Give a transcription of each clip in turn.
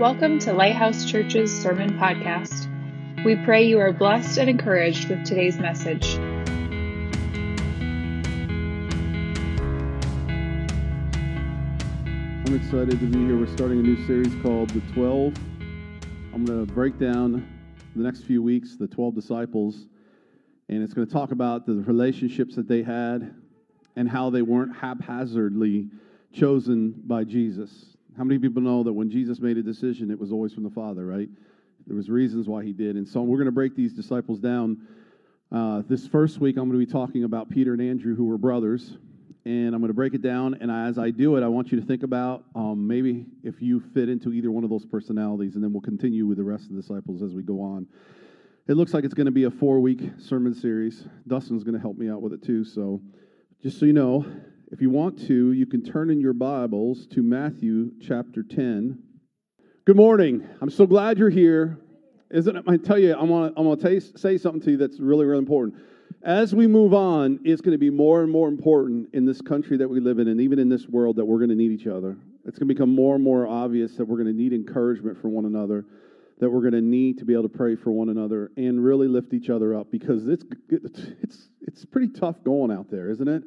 Welcome to Lighthouse Church's Sermon Podcast. We pray you are blessed and encouraged with today's message. I'm excited to be here. We're starting a new series called The 12. I'm going to break down the next few weeks the 12 disciples, and it's going to talk about the relationships that they had and how they weren't haphazardly chosen by Jesus. How many people know that when Jesus made a decision, it was always from the Father, right? There was reasons why he did. And so we're going to break these disciples down. Uh, this first week, I'm going to be talking about Peter and Andrew, who were brothers. And I'm going to break it down. And as I do it, I want you to think about um, maybe if you fit into either one of those personalities. And then we'll continue with the rest of the disciples as we go on. It looks like it's going to be a four week sermon series. Dustin's going to help me out with it too. So just so you know, if you want to, you can turn in your Bibles to Matthew chapter 10. Good morning. I'm so glad you're here. Isn't it? I tell you, I'm to, I'm to say something to you that's really, really important. As we move on, it's going to be more and more important in this country that we live in, and even in this world, that we're going to need each other. It's going to become more and more obvious that we're going to need encouragement from one another, that we're going to need to be able to pray for one another and really lift each other up because it's, it's, it's pretty tough going out there, isn't it?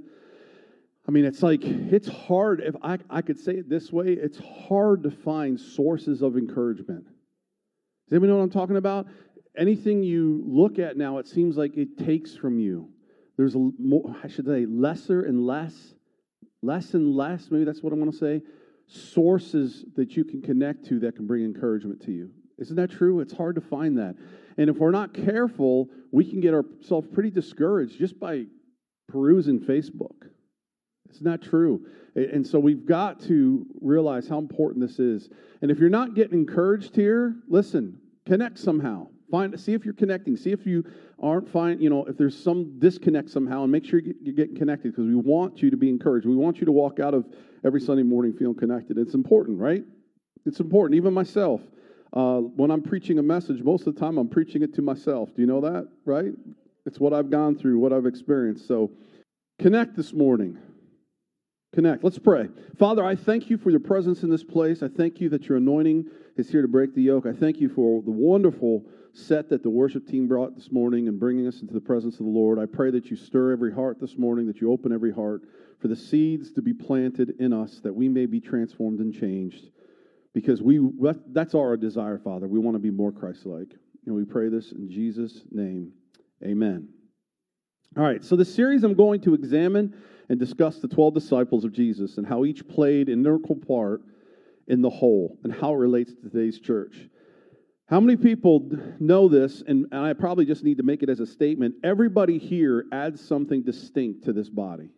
I mean, it's like, it's hard. If I, I could say it this way, it's hard to find sources of encouragement. Does anybody know what I'm talking about? Anything you look at now, it seems like it takes from you. There's a more, I should say, lesser and less, less and less, maybe that's what I want to say, sources that you can connect to that can bring encouragement to you. Isn't that true? It's hard to find that. And if we're not careful, we can get ourselves pretty discouraged just by perusing Facebook. It's not true. And so we've got to realize how important this is. And if you're not getting encouraged here, listen, connect somehow. Find see if you're connecting. See if you aren't fine, you know, if there's some disconnect somehow and make sure you're getting connected because we want you to be encouraged. We want you to walk out of every Sunday morning feeling connected. It's important, right? It's important. Even myself, uh, when I'm preaching a message, most of the time I'm preaching it to myself. Do you know that, right? It's what I've gone through, what I've experienced. So connect this morning. Connect. Let's pray. Father, I thank you for your presence in this place. I thank you that your anointing is here to break the yoke. I thank you for the wonderful set that the worship team brought this morning and bringing us into the presence of the Lord. I pray that you stir every heart this morning, that you open every heart for the seeds to be planted in us, that we may be transformed and changed. Because we that's our desire, Father. We want to be more Christ like. And we pray this in Jesus' name. Amen. All right, so the series I'm going to examine and discuss the 12 disciples of Jesus and how each played an integral part in the whole and how it relates to today's church. How many people know this? And, and I probably just need to make it as a statement. Everybody here adds something distinct to this body.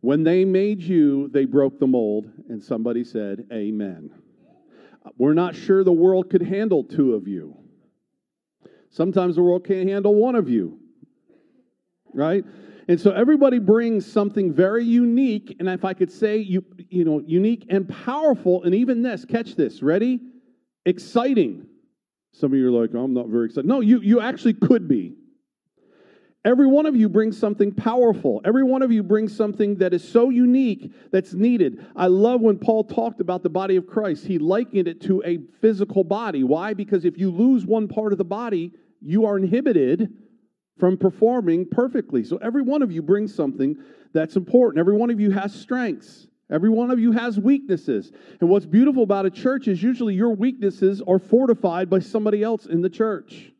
When they made you, they broke the mold, and somebody said, Amen. Uh, we're not sure the world could handle two of you. Sometimes the world can't handle one of you right? And so everybody brings something very unique, and if I could say, you, you know, unique and powerful, and even this, catch this, ready? Exciting. Some of you are like, I'm not very excited. No, you, you actually could be. Every one of you brings something powerful. Every one of you brings something that is so unique that's needed. I love when Paul talked about the body of Christ. He likened it to a physical body. Why? Because if you lose one part of the body, you are inhibited from performing perfectly. So every one of you brings something that's important. Every one of you has strengths. Every one of you has weaknesses. And what's beautiful about a church is usually your weaknesses are fortified by somebody else in the church.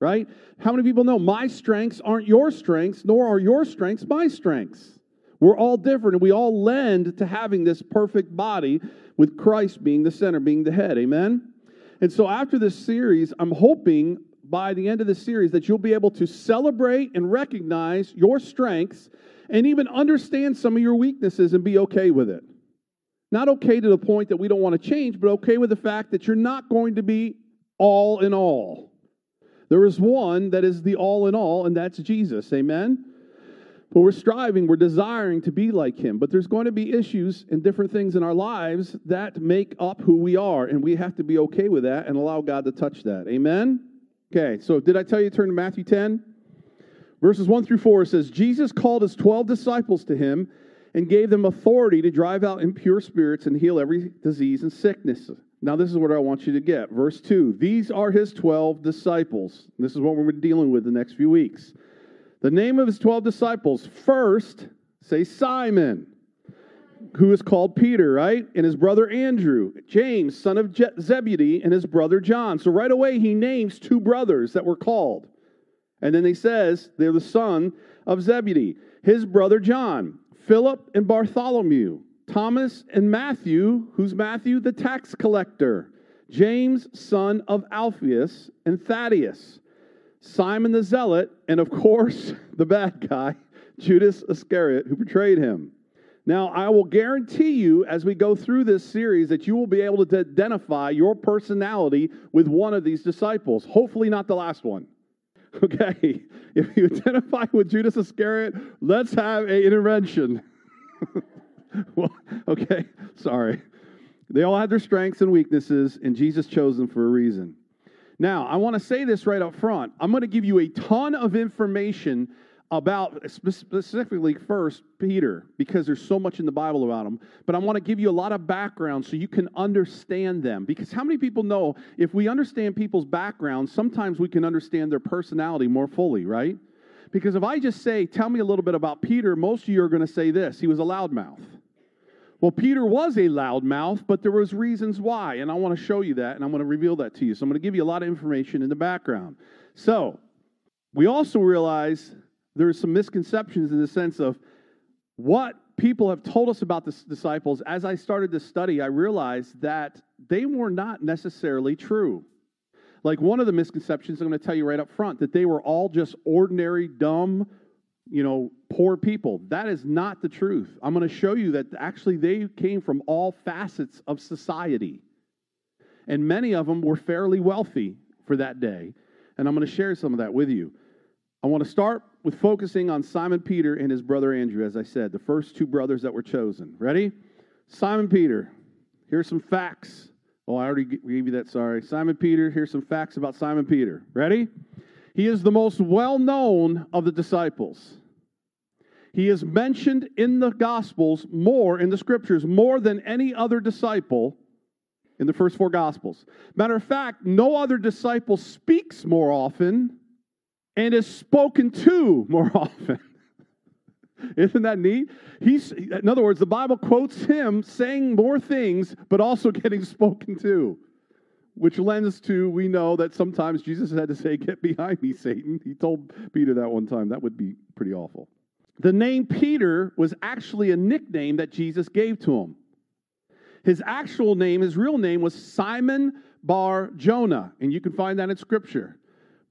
Right? How many people know my strengths aren't your strengths, nor are your strengths my strengths? We're all different and we all lend to having this perfect body with Christ being the center, being the head. Amen? And so after this series, I'm hoping by the end of the series that you'll be able to celebrate and recognize your strengths and even understand some of your weaknesses and be okay with it. Not okay to the point that we don't want to change, but okay with the fact that you're not going to be all in all. There is one that is the all in all, and that's Jesus. Amen? But we're striving, we're desiring to be like him. But there's going to be issues and different things in our lives that make up who we are, and we have to be okay with that and allow God to touch that. Amen? Okay, so did I tell you to turn to Matthew 10? Verses 1 through 4 says, Jesus called his 12 disciples to him and gave them authority to drive out impure spirits and heal every disease and sickness. Now, this is what I want you to get. Verse 2 These are his 12 disciples. This is what we're dealing with the next few weeks. The name of his 12 disciples first, say Simon, who is called Peter, right? And his brother Andrew, James, son of Je- Zebedee, and his brother John. So right away, he names two brothers that were called. And then he says they're the son of Zebedee, his brother John, Philip and Bartholomew, Thomas and Matthew, who's Matthew the tax collector, James, son of Alphaeus, and Thaddeus, Simon the zealot, and of course, the bad guy, Judas Iscariot, who betrayed him. Now, I will guarantee you as we go through this series that you will be able to identify your personality with one of these disciples. Hopefully, not the last one. Okay, if you identify with Judas Iscariot, let's have an intervention. well, okay, sorry. They all had their strengths and weaknesses, and Jesus chose them for a reason. Now, I want to say this right up front. I'm going to give you a ton of information about specifically first Peter because there's so much in the Bible about him. But I want to give you a lot of background so you can understand them. Because how many people know if we understand people's background, sometimes we can understand their personality more fully, right? Because if I just say, tell me a little bit about Peter, most of you are going to say this he was a loudmouth. Well, Peter was a loudmouth, but there was reasons why, and I want to show you that, and I'm going to reveal that to you. So I'm going to give you a lot of information in the background. So we also realize there are some misconceptions in the sense of what people have told us about the disciples. As I started to study, I realized that they were not necessarily true. Like one of the misconceptions I'm going to tell you right up front that they were all just ordinary, dumb, you know, poor people. That is not the truth. I'm going to show you that actually they came from all facets of society. And many of them were fairly wealthy for that day. And I'm going to share some of that with you. I want to start with focusing on Simon Peter and his brother Andrew, as I said, the first two brothers that were chosen. Ready? Simon Peter. Here's some facts. Oh, I already gave you that, sorry. Simon Peter, here's some facts about Simon Peter. Ready? He is the most well known of the disciples. He is mentioned in the Gospels more, in the Scriptures, more than any other disciple in the first four Gospels. Matter of fact, no other disciple speaks more often and is spoken to more often. Isn't that neat? He's, in other words, the Bible quotes him saying more things, but also getting spoken to, which lends to we know that sometimes Jesus had to say, Get behind me, Satan. He told Peter that one time. That would be pretty awful. The name Peter was actually a nickname that Jesus gave to him. His actual name, his real name was Simon Bar Jonah, and you can find that in Scripture.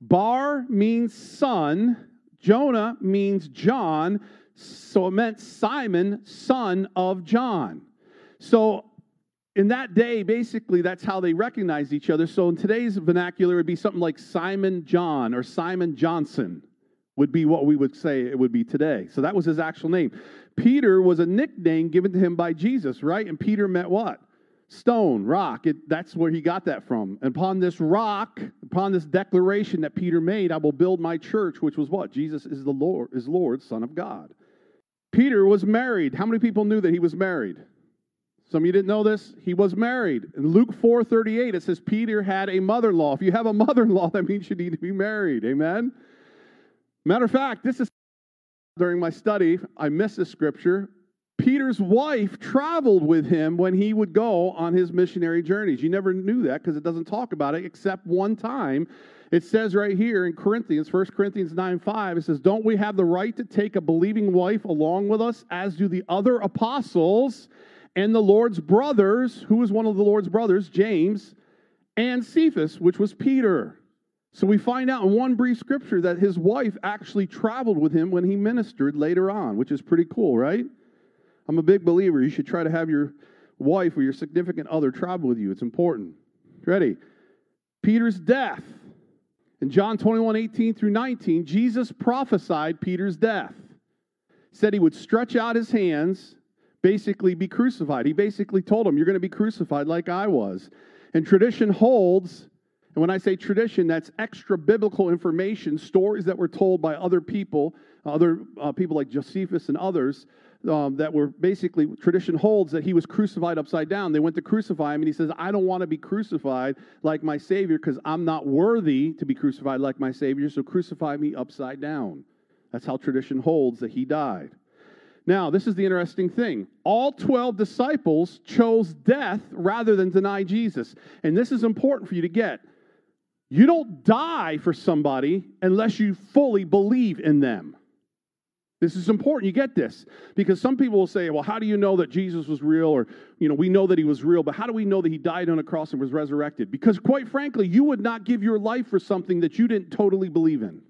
Bar means son, Jonah means John, so it meant Simon, son of John. So in that day, basically, that's how they recognized each other. So in today's vernacular, it would be something like Simon John or Simon Johnson, would be what we would say it would be today. So that was his actual name. Peter was a nickname given to him by Jesus, right? And Peter meant what? Stone, rock. It, that's where he got that from. And upon this rock, upon this declaration that Peter made, I will build my church, which was what? Jesus is the Lord, is Lord, Son of God. Peter was married. How many people knew that he was married? Some of you didn't know this. He was married. In Luke 4:38, it says Peter had a mother-in-law. If you have a mother-in-law, that means you need to be married. Amen. Matter of fact, this is during my study, I missed this scripture. Peter's wife traveled with him when he would go on his missionary journeys. You never knew that because it doesn't talk about it except one time. It says right here in Corinthians, 1 Corinthians 9 5, it says, Don't we have the right to take a believing wife along with us, as do the other apostles and the Lord's brothers? Who was one of the Lord's brothers? James and Cephas, which was Peter. So we find out in one brief scripture that his wife actually traveled with him when he ministered later on, which is pretty cool, right? I'm a big believer. You should try to have your wife or your significant other travel with you. It's important. Ready? Peter's death. In John 21, 18 through 19, Jesus prophesied Peter's death. Said he would stretch out his hands, basically be crucified. He basically told him, You're going to be crucified like I was. And tradition holds, and when I say tradition, that's extra biblical information, stories that were told by other people, other uh, people like Josephus and others, um, that were basically tradition holds that he was crucified upside down. They went to crucify him, and he says, I don't want to be crucified like my Savior because I'm not worthy to be crucified like my Savior, so crucify me upside down. That's how tradition holds that he died. Now, this is the interesting thing. All 12 disciples chose death rather than deny Jesus. And this is important for you to get. You don't die for somebody unless you fully believe in them. This is important. You get this because some people will say, well, how do you know that Jesus was real? Or, you know, we know that he was real, but how do we know that he died on a cross and was resurrected? Because, quite frankly, you would not give your life for something that you didn't totally believe in.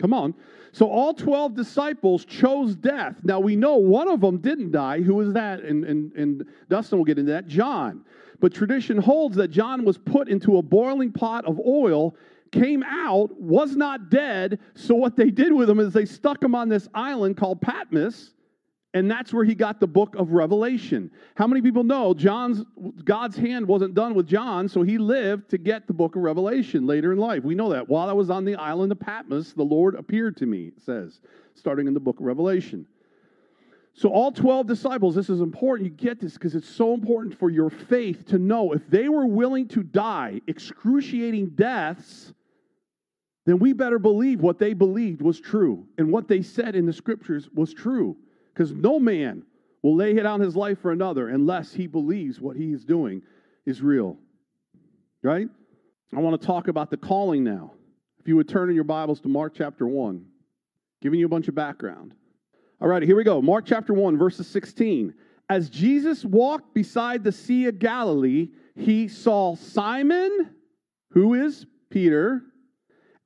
Come on. So all 12 disciples chose death. Now we know one of them didn't die. Who is that? And, and, and Dustin will get into that. John. But tradition holds that John was put into a boiling pot of oil, came out, was not dead. So what they did with him is they stuck him on this island called Patmos and that's where he got the book of Revelation. How many people know John's God's hand wasn't done with John, so he lived to get the book of Revelation later in life. We know that. While I was on the island of Patmos, the Lord appeared to me, it says, starting in the book of Revelation. So, all 12 disciples, this is important. You get this because it's so important for your faith to know if they were willing to die excruciating deaths, then we better believe what they believed was true and what they said in the scriptures was true. Because no man will lay down his life for another unless he believes what he is doing is real. Right? I want to talk about the calling now. If you would turn in your Bibles to Mark chapter 1, giving you a bunch of background. All right, here we go. Mark chapter 1, verses 16. As Jesus walked beside the Sea of Galilee, he saw Simon, who is Peter,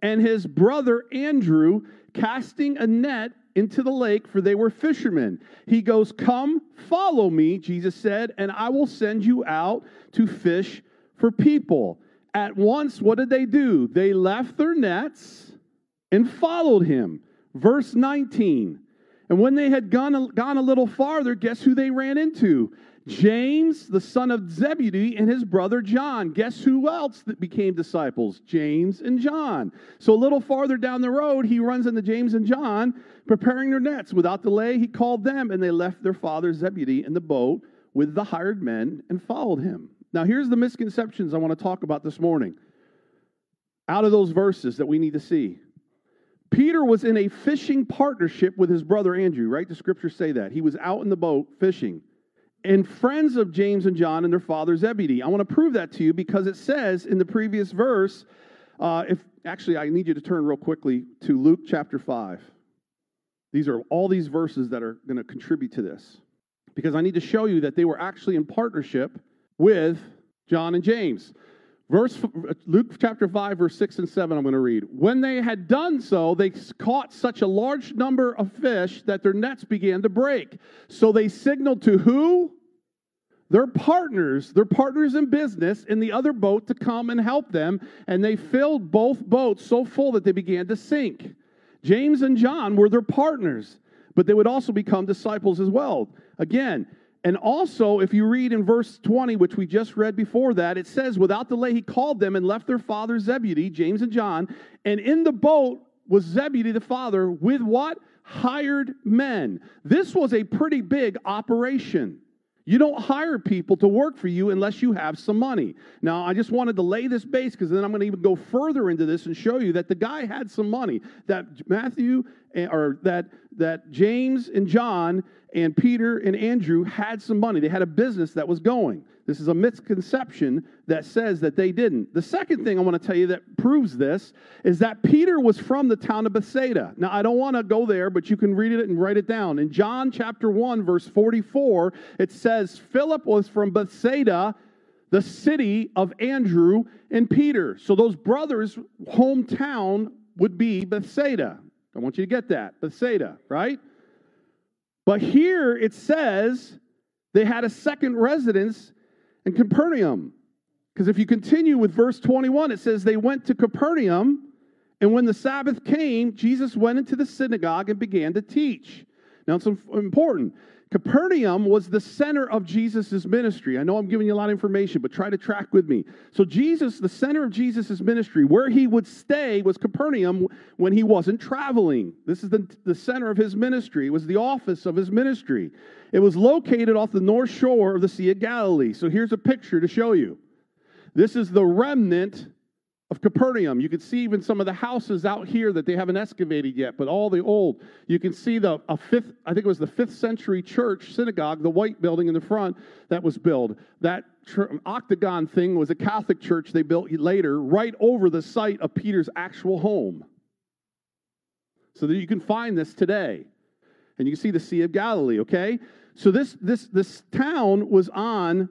and his brother Andrew casting a net into the lake, for they were fishermen. He goes, Come, follow me, Jesus said, and I will send you out to fish for people. At once, what did they do? They left their nets and followed him. Verse 19. And when they had gone, gone a little farther, guess who they ran into? James, the son of Zebedee, and his brother John. Guess who else that became disciples? James and John. So a little farther down the road, he runs into James and John preparing their nets. Without delay, he called them, and they left their father Zebedee in the boat with the hired men and followed him. Now, here's the misconceptions I want to talk about this morning out of those verses that we need to see. Peter was in a fishing partnership with his brother Andrew, right? The scriptures say that. He was out in the boat fishing and friends of James and John and their father Zebedee. I want to prove that to you because it says in the previous verse, uh, if actually I need you to turn real quickly to Luke chapter 5. These are all these verses that are going to contribute to this because I need to show you that they were actually in partnership with John and James. Verse Luke chapter 5 verse 6 and 7 I'm going to read. When they had done so they caught such a large number of fish that their nets began to break. So they signaled to who? Their partners, their partners in business in the other boat to come and help them and they filled both boats so full that they began to sink. James and John were their partners, but they would also become disciples as well. Again, and also, if you read in verse 20, which we just read before that, it says, Without delay, he called them and left their father Zebedee, James and John, and in the boat was Zebedee the father with what? Hired men. This was a pretty big operation. You don't hire people to work for you unless you have some money. Now, I just wanted to lay this base because then I'm going to even go further into this and show you that the guy had some money. That Matthew eh, or that that James and John and Peter and Andrew had some money. They had a business that was going. This is a misconception that says that they didn't. The second thing I want to tell you that proves this is that Peter was from the town of Bethsaida. Now, I don't want to go there, but you can read it and write it down. In John chapter 1, verse 44, it says, Philip was from Bethsaida, the city of Andrew and Peter. So those brothers' hometown would be Bethsaida. I want you to get that. Bethsaida, right? But here it says they had a second residence in Capernaum. Because if you continue with verse 21, it says they went to Capernaum, and when the Sabbath came, Jesus went into the synagogue and began to teach. Now it's important. Capernaum was the center of Jesus' ministry. I know I'm giving you a lot of information, but try to track with me. So, Jesus, the center of Jesus' ministry, where he would stay was Capernaum when he wasn't traveling. This is the, the center of his ministry, it was the office of his ministry. It was located off the north shore of the Sea of Galilee. So, here's a picture to show you. This is the remnant of Capernaum. You can see even some of the houses out here that they haven't excavated yet, but all the old. You can see the a fifth, I think it was the fifth century church synagogue, the white building in the front that was built. That octagon thing was a Catholic church they built later, right over the site of Peter's actual home. So that you can find this today. And you can see the Sea of Galilee, okay? So this this this town was on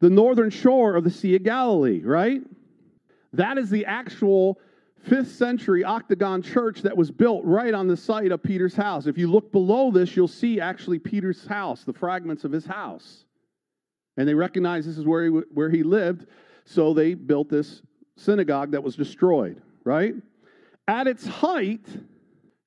the northern shore of the Sea of Galilee, right? That is the actual fifth century octagon church that was built right on the site of Peter's house. If you look below this, you'll see actually Peter's house, the fragments of his house. And they recognize this is where he, where he lived, so they built this synagogue that was destroyed, right? At its height,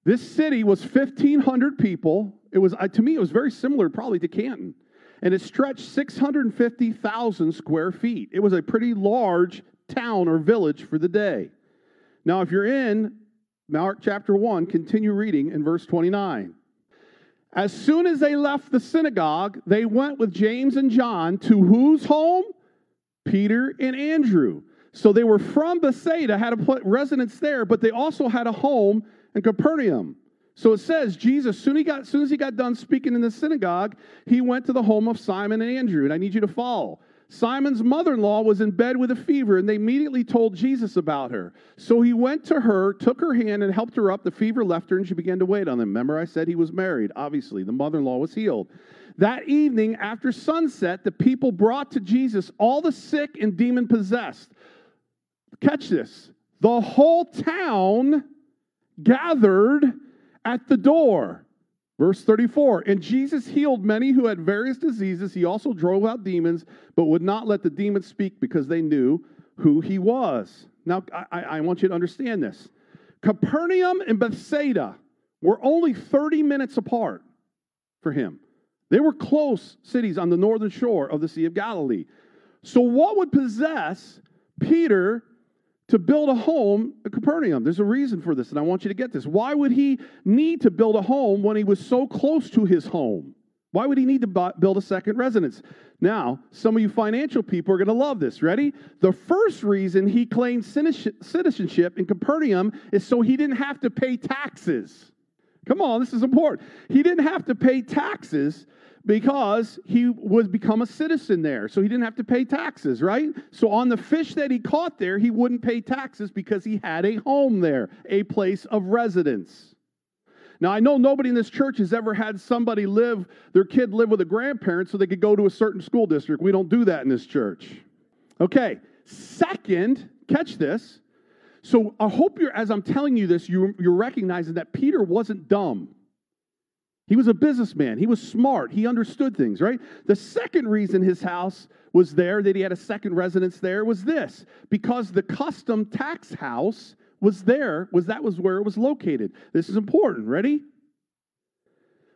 this city was 1,500 people. It was, uh, to me, it was very similar probably to Canton. And it stretched 650,000 square feet. It was a pretty large town or village for the day. Now, if you're in Mark chapter 1, continue reading in verse 29. As soon as they left the synagogue, they went with James and John to whose home? Peter and Andrew. So they were from Bethsaida, had a residence there, but they also had a home in Capernaum. So it says Jesus, soon, he got, soon as he got done speaking in the synagogue, he went to the home of Simon and Andrew. And I need you to follow. Simon's mother in law was in bed with a fever, and they immediately told Jesus about her. So he went to her, took her hand, and helped her up. The fever left her, and she began to wait on him. Remember, I said he was married. Obviously, the mother in law was healed. That evening, after sunset, the people brought to Jesus all the sick and demon possessed. Catch this the whole town gathered at the door. Verse 34 And Jesus healed many who had various diseases. He also drove out demons, but would not let the demons speak because they knew who he was. Now, I, I want you to understand this. Capernaum and Bethsaida were only 30 minutes apart for him. They were close cities on the northern shore of the Sea of Galilee. So, what would possess Peter to build a home at Capernaum. There's a reason for this, and I want you to get this. Why would he need to build a home when he was so close to his home? Why would he need to build a second residence? Now, some of you financial people are going to love this. Ready? The first reason he claimed citizenship in Capernaum is so he didn't have to pay taxes. Come on, this is important. He didn't have to pay taxes because he was become a citizen there. So he didn't have to pay taxes, right? So on the fish that he caught there, he wouldn't pay taxes because he had a home there, a place of residence. Now, I know nobody in this church has ever had somebody live, their kid live with a grandparent so they could go to a certain school district. We don't do that in this church. Okay, second, catch this. So I hope you're, as I'm telling you this, you, you're recognizing that Peter wasn't dumb. He was a businessman. He was smart. He understood things, right? The second reason his house was there, that he had a second residence there, was this because the custom tax house was there, was that was where it was located. This is important. Ready?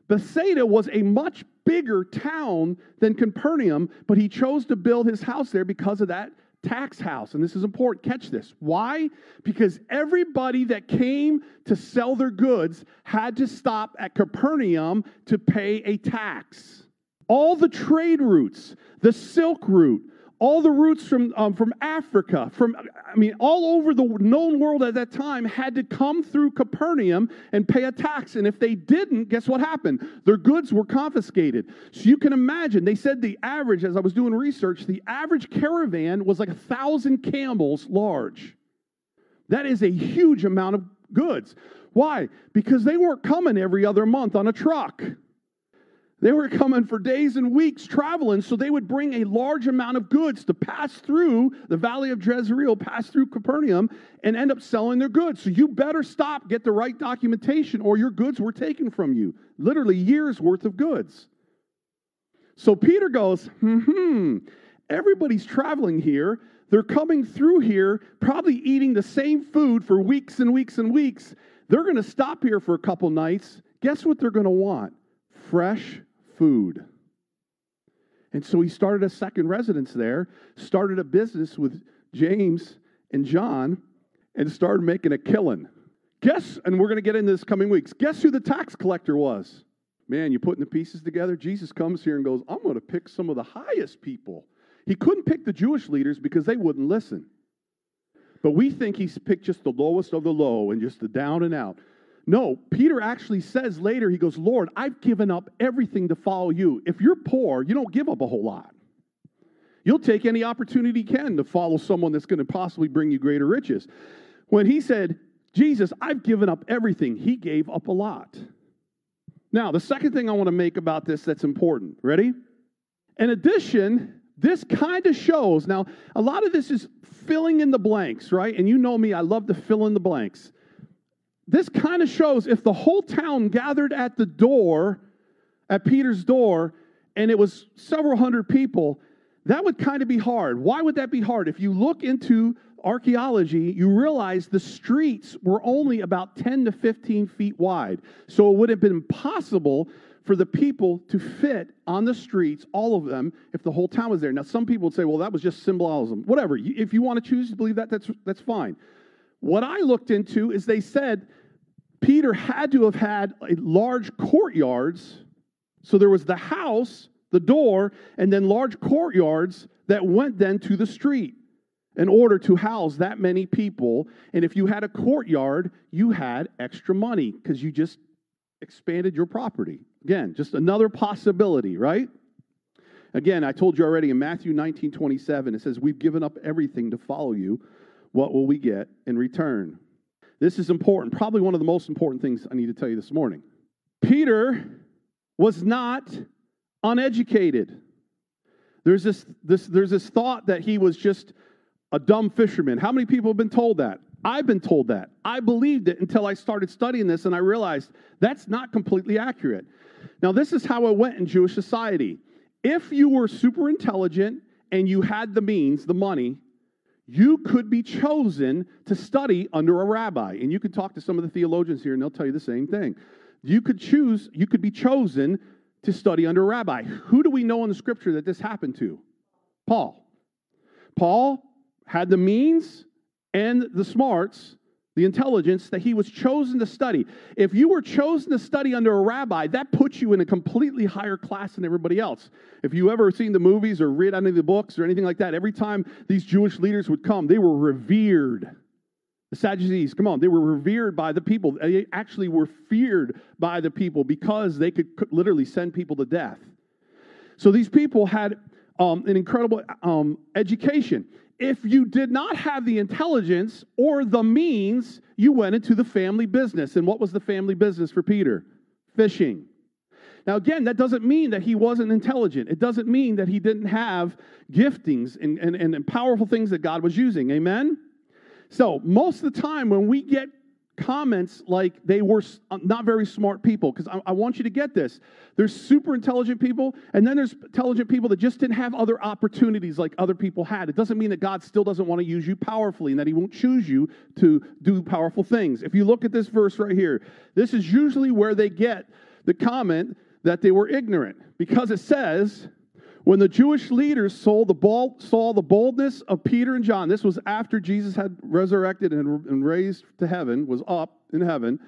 Bethsaida was a much bigger town than Capernaum, but he chose to build his house there because of that tax house. And this is important. Catch this. Why? Because everybody that came to sell their goods had to stop at Capernaum to pay a tax. All the trade routes, the Silk Route, all the routes from, um, from Africa, from, I mean, all over the known world at that time had to come through Capernaum and pay a tax. And if they didn't, guess what happened? Their goods were confiscated. So you can imagine, they said the average, as I was doing research, the average caravan was like a thousand camels large. That is a huge amount of goods. Why? Because they weren't coming every other month on a truck. They were coming for days and weeks traveling, so they would bring a large amount of goods to pass through the valley of Jezreel, pass through Capernaum, and end up selling their goods. So you better stop, get the right documentation, or your goods were taken from you. Literally years worth of goods. So Peter goes, hmm, everybody's traveling here. They're coming through here, probably eating the same food for weeks and weeks and weeks. They're going to stop here for a couple nights. Guess what they're going to want? Fresh food. And so he started a second residence there, started a business with James and John, and started making a killing. Guess, and we're going to get into this coming weeks, guess who the tax collector was? Man, you putting the pieces together? Jesus comes here and goes, I'm going to pick some of the highest people. He couldn't pick the Jewish leaders because they wouldn't listen. But we think he's picked just the lowest of the low and just the down and out. No, Peter actually says later, he goes, Lord, I've given up everything to follow you. If you're poor, you don't give up a whole lot. You'll take any opportunity you can to follow someone that's going to possibly bring you greater riches. When he said, Jesus, I've given up everything, he gave up a lot. Now, the second thing I want to make about this that's important, ready? In addition, this kind of shows, now, a lot of this is filling in the blanks, right? And you know me, I love to fill in the blanks this kind of shows if the whole town gathered at the door, at Peter's door, and it was several hundred people, that would kind of be hard. Why would that be hard? If you look into archaeology, you realize the streets were only about 10 to 15 feet wide. So it would have been impossible for the people to fit on the streets, all of them, if the whole town was there. Now, some people would say, well, that was just symbolism. Whatever. If you want to choose to believe that, that's, that's fine. What I looked into is they said Peter had to have had large courtyards. So there was the house, the door, and then large courtyards that went then to the street in order to house that many people. And if you had a courtyard, you had extra money because you just expanded your property. Again, just another possibility, right? Again, I told you already in Matthew 19 27, it says, We've given up everything to follow you. What will we get in return? This is important, probably one of the most important things I need to tell you this morning. Peter was not uneducated. There's this, this, there's this thought that he was just a dumb fisherman. How many people have been told that? I've been told that. I believed it until I started studying this and I realized that's not completely accurate. Now, this is how it went in Jewish society. If you were super intelligent and you had the means, the money, you could be chosen to study under a rabbi. And you can talk to some of the theologians here, and they'll tell you the same thing. You could choose, you could be chosen to study under a rabbi. Who do we know in the scripture that this happened to? Paul. Paul had the means and the smarts the intelligence that he was chosen to study. If you were chosen to study under a rabbi, that puts you in a completely higher class than everybody else. If you ever seen the movies or read any of the books or anything like that, every time these Jewish leaders would come, they were revered. The Sadducees, come on, they were revered by the people. They actually were feared by the people because they could literally send people to death. So these people had um, an incredible um, education if you did not have the intelligence or the means, you went into the family business. And what was the family business for Peter? Fishing. Now, again, that doesn't mean that he wasn't intelligent. It doesn't mean that he didn't have giftings and, and, and powerful things that God was using. Amen? So, most of the time when we get comments like they were uh, not very smart people because I, I, want you to get this. There's super intelligent people and then there's intelligent people that just didn't have other opportunities like other people had. It doesn't mean that god still doesn't want to use you powerfully and that he won't choose you to do powerful things. If you look at this verse right here this is usually where they get the comment that they were ignorant because it says when the Jewish leaders saw the, boldness of Peter and John, this was after Jesus had resurrected and, raised to heaven, was up in heaven.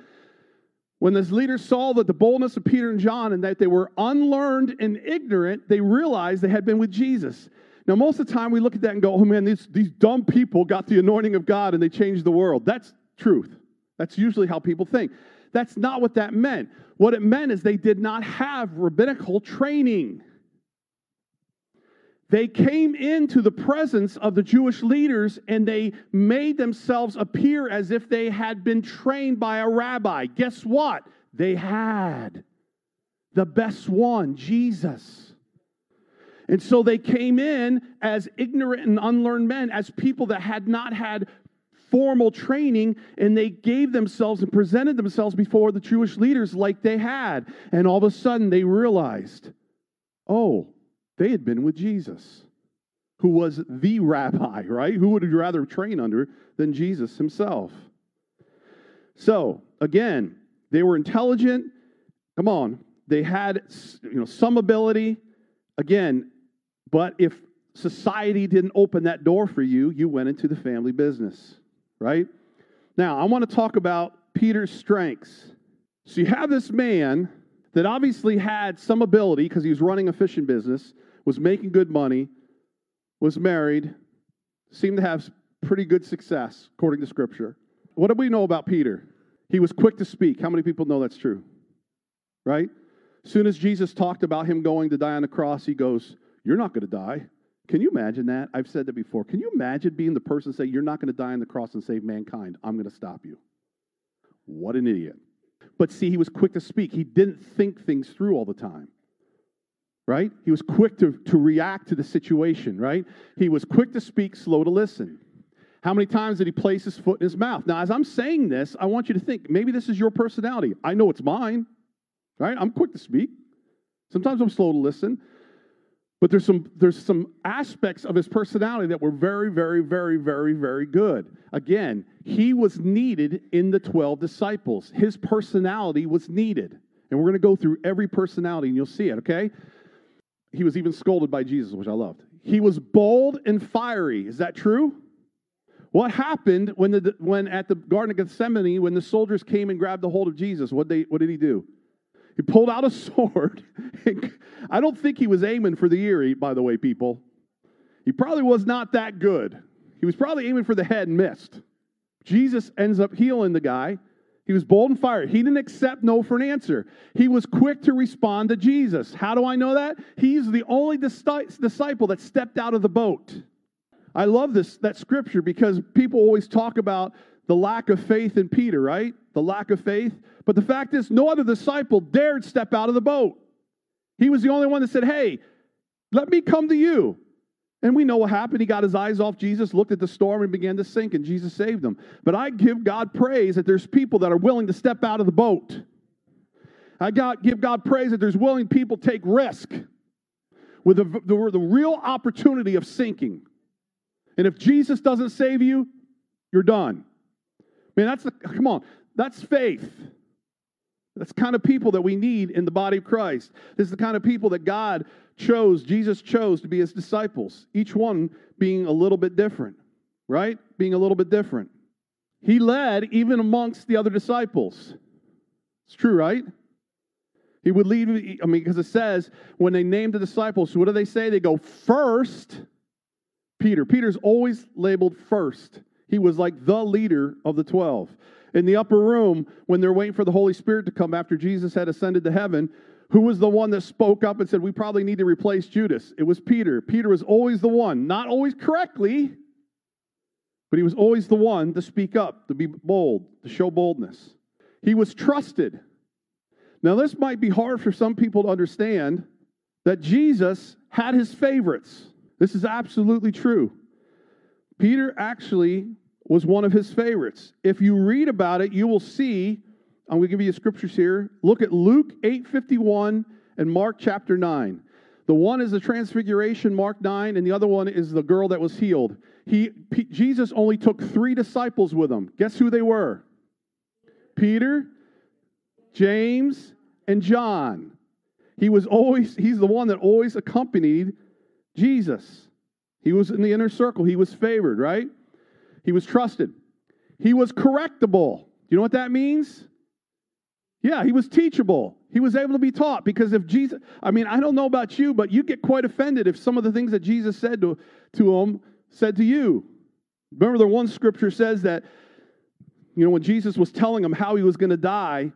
When those leaders saw that the boldness of Peter and John and that they were unlearned and ignorant, they realized they had been with Jesus. Now, most of the time we look at that and go, oh man, these, these dumb people got the anointing of God and they changed the world. That's truth. That's usually how people think. That's not what that meant. What it meant is they did not have rabbinical training. They came into the presence of the Jewish leaders and they made themselves appear as if they had been trained by a rabbi. Guess what? They had the best one, Jesus. And so they came in as ignorant and unlearned men, as people that had not had formal training, and they gave themselves and presented themselves before the Jewish leaders like they had. And all of a sudden they realized, oh, they had been with Jesus, who was the rabbi, right? Who would you rather train under than Jesus himself? So, again, they were intelligent. Come on. they had you know some ability again but if society didn't open that door for you you went into the family business right now i want to talk about peter's strengths so you have this man that obviously had some ability because he was running a fishing business was making good money was married seemed to have pretty good success according to scripture what do we know about peter he was quick to speak how many people know that's true right soon as Jesus talked about him going to die on the cross, he goes, You're not going to die. Can you imagine that? I've said that before. Can you imagine being the person say, You're not going to die on the cross and save mankind? I'm going to stop you. What an idiot. But see, he was quick to speak. He didn't think things through all the time. Right? He was quick to, to react to the situation, right? He was quick to speak, slow to listen. How many times did he place his foot in his mouth? Now, as I'm saying this, I want you to think maybe this is your personality. I know it's mine right? I'm quick to speak. Sometimes I'm slow to listen. But there's some, there's some aspects of his personality that were very, very, very, very, very good. Again, he was needed in the 12 disciples. His personality was needed. And we're going to go through every personality and you'll see it, okay? He was even scolded by Jesus, which I loved. He was bold and fiery. Is that true? What happened when, the, when at the Garden of Gethsemane, when the soldiers came and grabbed the hold of Jesus? What, they, what did he do? He pulled out a sword. I don't think he was aiming for the ear, by the way, people. He probably was not that good. He was probably aiming for the head and missed. Jesus ends up healing the guy. He was bold and fiery. He didn't accept no for an answer. He was quick to respond to Jesus. How do I know that? He's the only disciple that stepped out of the boat. I love this that scripture because people always talk about the lack of faith in Peter, right? The lack of faith. But the fact is, no other disciple dared step out of the boat. He was the only one that said, Hey, let me come to you. And we know what happened. He got his eyes off Jesus, looked at the storm, and began to sink, and Jesus saved him. But I give God praise that there's people that are willing to step out of the boat. I got, give God praise that there's willing people take risk with the, the, the real opportunity of sinking. And if Jesus doesn't save you, you're done. Man, that's the, come on, that's faith. That's the kind of people that we need in the body of Christ. This is the kind of people that God chose, Jesus chose to be his disciples, each one being a little bit different, right? Being a little bit different. He led even amongst the other disciples. It's true, right? He would lead, I mean, because it says when they named the disciples, what do they say? They go first. Peter. Peter's always labeled first. He was like the leader of the 12. In the upper room, when they're waiting for the Holy Spirit to come after Jesus had ascended to heaven, who was the one that spoke up and said, We probably need to replace Judas? It was Peter. Peter was always the one, not always correctly, but he was always the one to speak up, to be bold, to show boldness. He was trusted. Now, this might be hard for some people to understand that Jesus had his favorites. This is absolutely true. Peter actually was one of his favorites. If you read about it, you will see, I'm going to give you scriptures here. Look at Luke 8:51 and Mark chapter 9. The one is the transfiguration, Mark 9, and the other one is the girl that was healed. He, P- Jesus only took three disciples with him. Guess who they were? Peter, James, and John. He was always, he's the one that always accompanied Jesus. He was in the inner circle. He was favored, right? He was trusted. He was correctable. Do you know what that means? Yeah, he was teachable. He was able to be taught because if Jesus, I mean, I don't know about you, but you get quite offended if some of the things that Jesus said to, to him said to you. Remember, the one scripture says that, you know, when Jesus was telling him how he was going to die,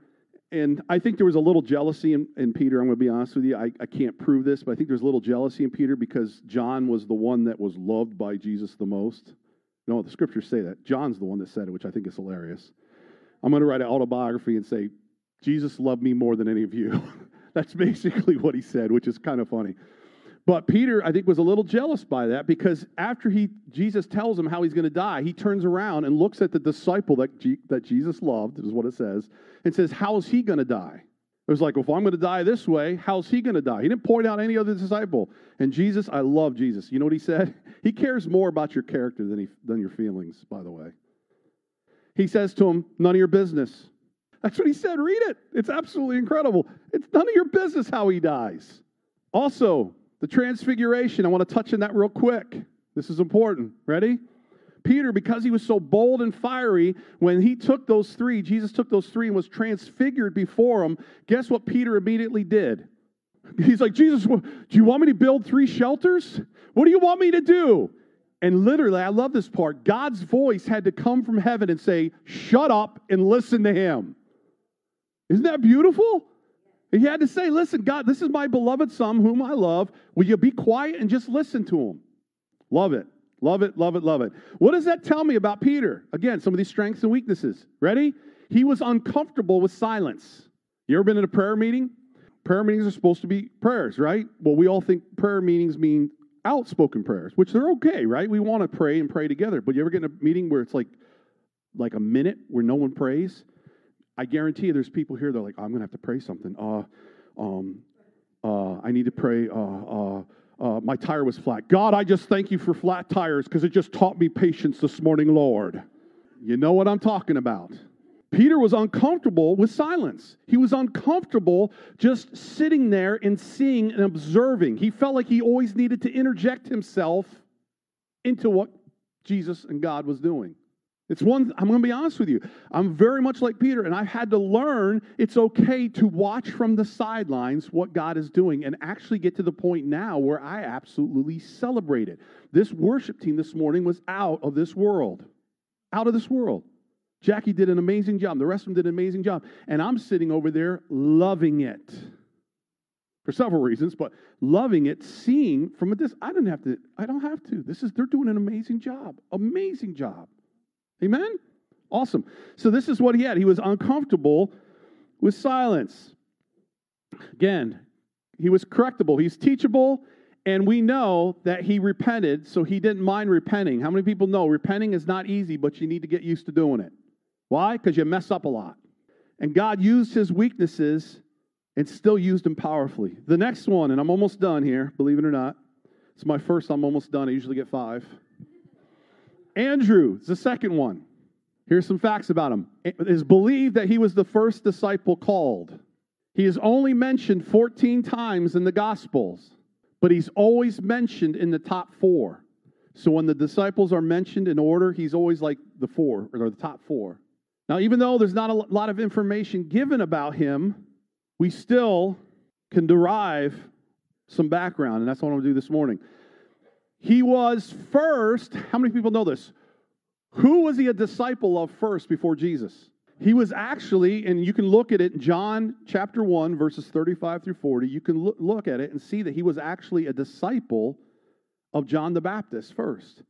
and I think there was a little jealousy in, in Peter. I'm going to be honest with you. I, I can't prove this, but I think there's a little jealousy in Peter because John was the one that was loved by Jesus the most. No, the scriptures say that. John's the one that said it, which I think is hilarious. I'm going to write an autobiography and say, Jesus loved me more than any of you. That's basically what he said, which is kind of funny. But Peter, I think, was a little jealous by that because after he Jesus tells him how he's going to die, he turns around and looks at the disciple that, G, that Jesus loved, is what it says, and says, How's he going to die? It was like, well, if I'm going to die this way, how's he going to die? He didn't point out any other disciple. And Jesus, I love Jesus. You know what he said? He cares more about your character than, he, than your feelings, by the way. He says to him, None of your business. That's what he said. Read it. It's absolutely incredible. It's none of your business how he dies. Also, the transfiguration. I want to touch on that real quick. This is important. Ready? Peter, because he was so bold and fiery, when he took those three, Jesus took those three and was transfigured before him, guess what Peter immediately did? He's like, Jesus, do you want me to build three shelters? What do you want me to do? And literally, I love this part. God's voice had to come from heaven and say, Shut up and listen to him. Isn't that beautiful? He had to say, Listen, God, this is my beloved Son whom I love. Will you be quiet and just listen to him? Love it. Love it, love it, love it. What does that tell me about Peter? Again, some of these strengths and weaknesses. Ready? He was uncomfortable with silence. You ever been in a prayer meeting? Prayer meetings are supposed to be prayers, right? Well, we all think prayer meetings mean outspoken prayers, which they're okay, right? We want to pray and pray together. But you ever get in a meeting where it's like like a minute where no one prays? I guarantee you there's people here, they're like, I'm gonna have to pray something. Uh um uh I need to pray uh uh uh, my tire was flat. God, I just thank you for flat tires because it just taught me patience this morning, Lord. You know what I'm talking about. Peter was uncomfortable with silence. He was uncomfortable just sitting there and seeing and observing. He felt like he always needed to interject himself into what Jesus and God was doing. It's one, I'm going to be honest with you. I'm very much like Peter, and I've had to learn it's okay to watch from the sidelines what God is doing and actually get to the point now where I absolutely celebrate it. This worship team this morning was out of this world. Out of this world. Jackie did an amazing job. The rest of them did an amazing job. And I'm sitting over there loving it for several reasons, but loving it, seeing from a distance. I didn't have to, I don't have to. This is, they're doing an amazing job. Amazing job. Amen? Awesome. So this is what he had. He was uncomfortable with silence. Again, he was correctable. He's teachable, and we know that he repented, so he didn't mind repenting. How many people know repenting is not easy, but you need to get used to doing it? Why? Because you mess up a lot. And God used his weaknesses and still used them powerfully. The next one, and I'm almost done here, believe it or not. It's my first, I'm almost done. I usually get five. Andrew is the second one. Here's some facts about him. It is believed that he was the first disciple called. He is only mentioned 14 times in the Gospels, but he's always mentioned in the top four. So when the disciples are mentioned in order, he's always like the four or the top four. Now, even though there's not a lot of information given about him, we still can derive some background, and that's what I'm going to do this morning. He was first. How many people know this? Who was he a disciple of first before Jesus? He was actually, and you can look at it in John chapter 1, verses 35 through 40. You can look at it and see that he was actually a disciple of John the Baptist first.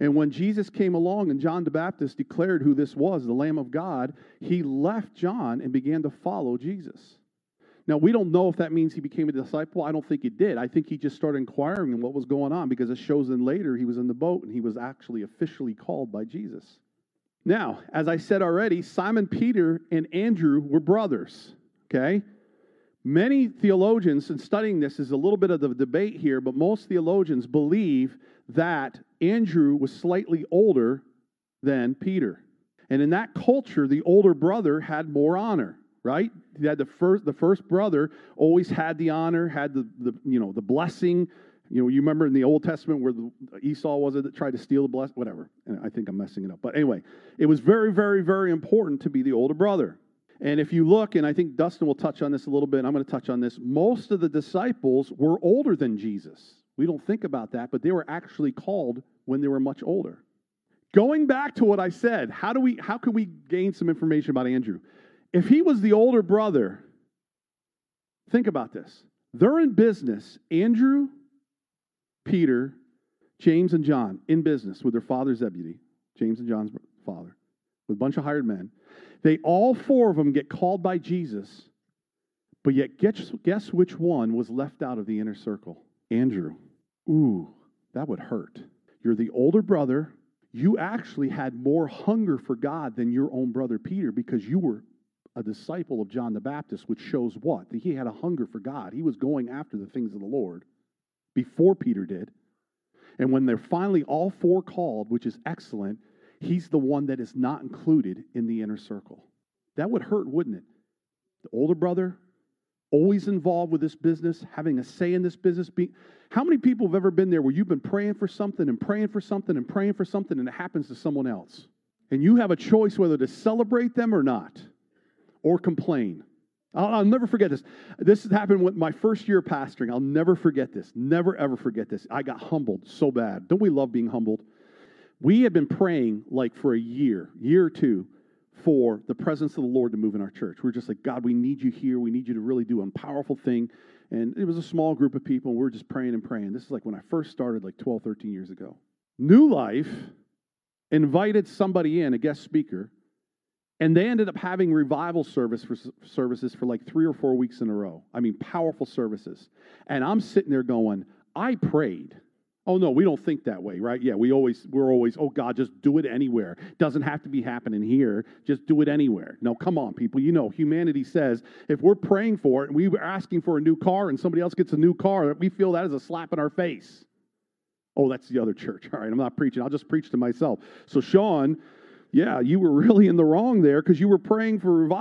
And when Jesus came along and John the Baptist declared who this was, the Lamb of God, he left John and began to follow Jesus. Now, we don't know if that means he became a disciple. I don't think he did. I think he just started inquiring in what was going on because it shows in later he was in the boat and he was actually officially called by Jesus. Now, as I said already, Simon Peter and Andrew were brothers, okay? Many theologians, in studying this, is a little bit of the debate here, but most theologians believe that Andrew was slightly older than Peter. And in that culture, the older brother had more honor right? He had the first, the first brother always had the honor, had the, the you know the blessing. You know, you remember in the Old Testament where the, Esau was it that tried to steal the blessing, whatever. And I think I'm messing it up, but anyway, it was very, very, very important to be the older brother. And if you look, and I think Dustin will touch on this a little bit, I'm going to touch on this. Most of the disciples were older than Jesus. We don't think about that, but they were actually called when they were much older. Going back to what I said, how do we how can we gain some information about Andrew? If he was the older brother, think about this. They're in business. Andrew, Peter, James, and John in business with their father Zebedee, James and John's father, with a bunch of hired men. They all four of them get called by Jesus, but yet guess, guess which one was left out of the inner circle? Andrew. Ooh, that would hurt. You're the older brother. You actually had more hunger for God than your own brother Peter because you were a disciple of John the Baptist, which shows what? That he had a hunger for God. He was going after the things of the Lord before Peter did. And when they're finally all four called, which is excellent, he's the one that is not included in the inner circle. That would hurt, wouldn't it? The older brother, always involved with this business, having a say in this business. How many people have ever been there where you've been praying for something and praying for something and praying for something and it happens to someone else? And you have a choice whether to celebrate them or not, or complain. I'll, I'll never forget this. This happened with my first year of pastoring. I'll never forget this. Never, ever forget this. I got humbled so bad. Don't we love being humbled? We had been praying like for a year, year or two, for the presence of the Lord to move in our church. We are just like, God, we need you here. We need you to really do a powerful thing. And it was a small group of people, and we are just praying and praying. This is like when I first started, like 12, 13 years ago. New Life invited somebody in, a guest speaker, and they ended up having revival service for, services for like three or four weeks in a row. I mean, powerful services. And I'm sitting there going, I prayed. Oh no, we don't think that way, right? Yeah, we always we're always, oh God, just do it anywhere. Doesn't have to be happening here. Just do it anywhere. No, come on, people. You know, humanity says if we're praying for it and we were asking for a new car and somebody else gets a new car, we feel that is a slap in our face. Oh, that's the other church. All right, I'm not preaching. I'll just preach to myself. So Sean, yeah, you were really in the wrong there because you were praying for revival.